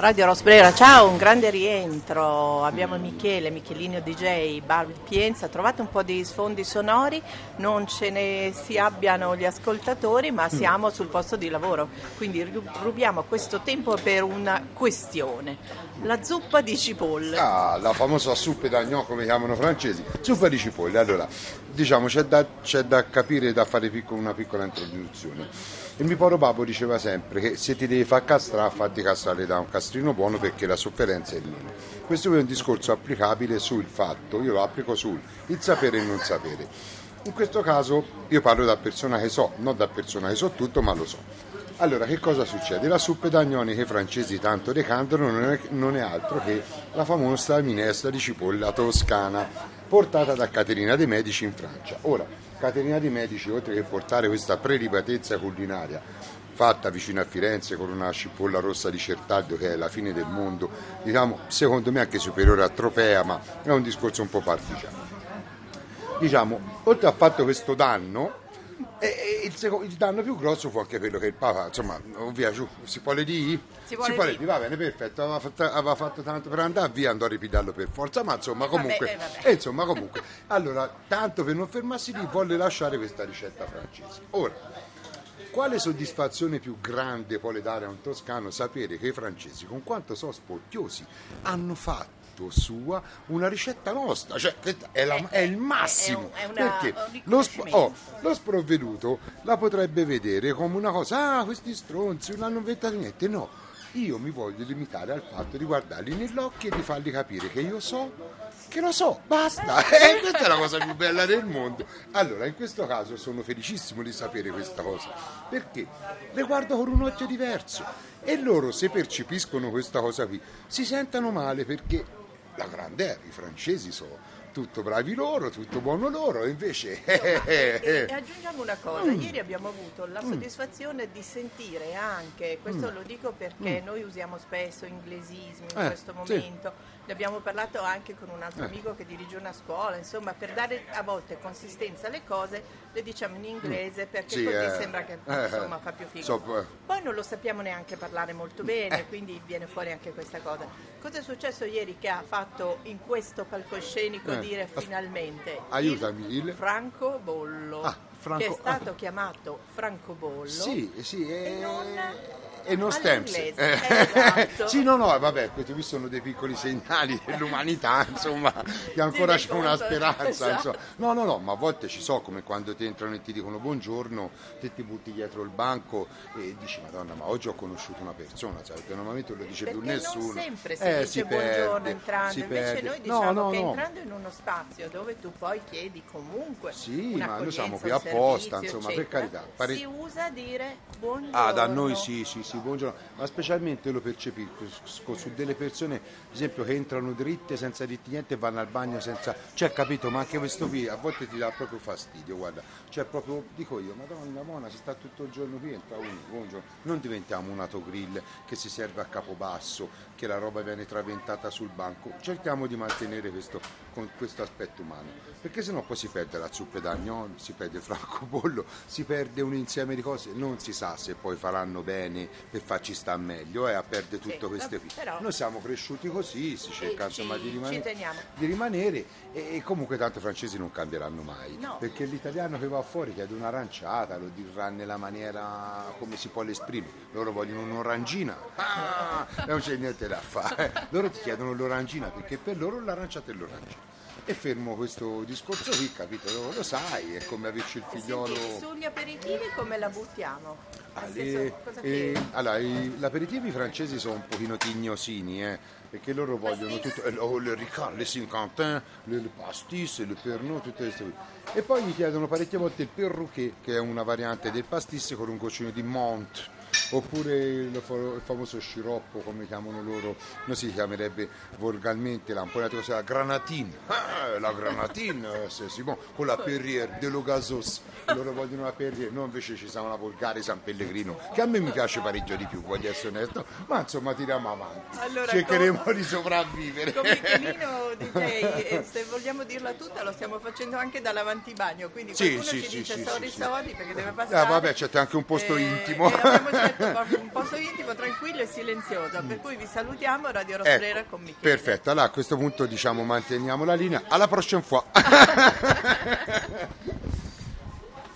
Radio Rosbrera, ciao, un grande rientro. Abbiamo Michele, Michelino DJ, Bar Pienza. Trovate un po' di sfondi sonori, non ce ne si abbiano gli ascoltatori, ma siamo sul posto di lavoro. Quindi rubiamo questo tempo per una questione. La zuppa di cipolle. Ah, la famosa zuppa d'agno, come chiamano francesi. Zuppa di cipolle. Allora, diciamo, c'è da, c'è da capire, da fare picco, una piccola introduzione. Il mio povero babbo diceva sempre che se ti devi far castrare, fatti castrare da un castrino buono perché la sofferenza è meno. Questo è un discorso applicabile sul fatto, io lo applico sul il sapere e non sapere. In questo caso io parlo da persona che so, non da persona che so tutto, ma lo so. Allora, che cosa succede? La suppa d'agnoni che i francesi tanto decantano non è, non è altro che la famosa minestra di cipolla toscana portata da Caterina de' Medici in Francia. Ora, Caterina di Medici, oltre che portare questa prelibatezza culinaria fatta vicino a Firenze con una cipolla rossa di Certaglio che è la fine del mondo, diciamo, secondo me anche superiore a Tropea, ma è un discorso un po' partigiano. Diciamo, oltre a fatto questo danno, il, secondo, il, danno più grosso fu anche quello che il Papa, insomma, via giù, si può le dire? Si può, si può le dire, va bene, perfetto, aveva fatto, aveva fatto, tanto per andare via, andò a ripidarlo per forza, ma insomma comunque, vabbè, vabbè. E insomma, comunque, allora, tanto per non fermarsi lì, volle lasciare questa ricetta francese. Ora, quale soddisfazione più grande vuole dare a un toscano sapere che i francesi, con quanto sono sportiosi, hanno fatto sua una ricetta nostra, cioè è, la, è il massimo. È, è una, perché lo, oh, lo, sprovveduto la potrebbe vedere come una cosa, ah, questi stronzi non hanno inventato niente. No, io mi voglio limitare al fatto di guardarli negli occhi e di fargli capire che io so che lo so, basta. Eh, questa è la cosa più bella del mondo. Allora, in questo caso sono felicissimo di sapere questa cosa, perché le guardo con un occhio diverso e loro se percepiscono questa cosa qui si sentono male perché la grande i francesi sono tutto bravi loro, tutto buono loro, invece... e, e aggiungiamo una cosa, mm. ieri abbiamo avuto la mm. soddisfazione mm. di sentire anche, questo mm. lo dico perché mm. noi usiamo spesso inglesismi in eh, questo momento, sì ne abbiamo parlato anche con un altro eh. amico che dirige una scuola, insomma per dare a volte consistenza alle cose le diciamo in inglese mm. perché sì, così eh, sembra che eh, insomma fa più figo. So, Poi non lo sappiamo neanche parlare molto bene, eh. quindi viene fuori anche questa cosa. Cosa è successo ieri che ha fatto in questo palcoscenico eh. Dire finalmente Aiutami, il, il Franco Bollo? Ah, Franco... che è stato chiamato Bollo. Sì, sì, e non e non stamps. Eh. Esatto. sì, no, no, vabbè, questi qui sono dei piccoli segnali dell'umanità, insomma, che ancora c'è una speranza. Esatto. No, no, no, ma a volte ci so come quando ti entrano e ti dicono buongiorno, te ti butti dietro il banco e dici madonna, ma oggi ho conosciuto una persona, cioè, normalmente non lo dice Perché più nessuno. Non sempre si eh, dice si buongiorno perde, entrando, invece perde. noi diciamo no, no, che no. entrando in uno spazio dove tu poi chiedi comunque Sì, ma noi siamo qui apposta, insomma, eccetera, per carità. Pare... Si usa dire buongiorno. Ah, da noi sì, sì, sì, buongiorno, ma specialmente lo percepisco su delle persone, ad esempio, che entrano dritte senza dirti niente e vanno al bagno senza... Cioè, capito, ma anche questo qui a volte ti dà proprio fastidio, guarda. Cioè, proprio, dico io, madonna, mona, si sta tutto il giorno qui, entra uno, buongiorno. Non diventiamo un autogrill che si serve a capobasso, che la roba viene traventata sul banco. Cerchiamo di mantenere questo, questo aspetto umano, perché sennò poi si perde la zuppa d'agnon, si perde il francobollo, si perde un insieme di cose, non si sa se poi faranno bene per farci sta meglio e eh, a perdere tutte sì, queste qui. Però... Noi siamo cresciuti così, si cerca insomma di rimanere, di rimanere e, e, comunque tanto i francesi non cambieranno mai, no. perché l'italiano che va fuori chiede un'aranciata, lo dirà nella maniera come si può l'esprimere, loro vogliono un'orangina, ah, non c'è niente da fare, loro ti chiedono l'orangina perché per loro l'aranciata è l'orangina e fermo questo discorso qui, capito? Lo, lo sai, è come averci il figliolo. Senti, sugli aperitivi come la buttiamo? Ah, le, eh, allora, i, gli aperitivi francesi sono un pochino tignosini, eh, perché loro vogliono tutto, eh, oh, le ricard, le cinquantin, le, le pastis, le pernod, tutte queste cose. E poi gli chiedono parecchie volte il perruquet, che è una variante del pastis con un goccino di monte oppure il, famoso sciroppo come chiamano loro, non si chiamerebbe volgarmente lamponata, la granatine, ah, la granatine, se si può, con la Perrier dello Gasos, loro vogliono la Perrier, noi invece ci siamo la Volgare San Pellegrino, che a me mi piace parecchio di più, voglio essere onesto, ma insomma tiriamo avanti, allora, cercheremo con, di sopravvivere. Con Michelino DJ, se vogliamo dirla tutta, lo stiamo facendo anche dall'avantibagno, quindi qualcuno sì, ci sì, dice sì, sorry sorry perché deve ah, passare. Ah, vabbè, c'è anche un posto eh, intimo. Eh, un posto intimo, tranquillo e silenzioso, per cui vi salutiamo Radio Rosbrera ecco, con Michele. Perfetto, allora a questo punto diciamo manteniamo la linea, alla prossima fois.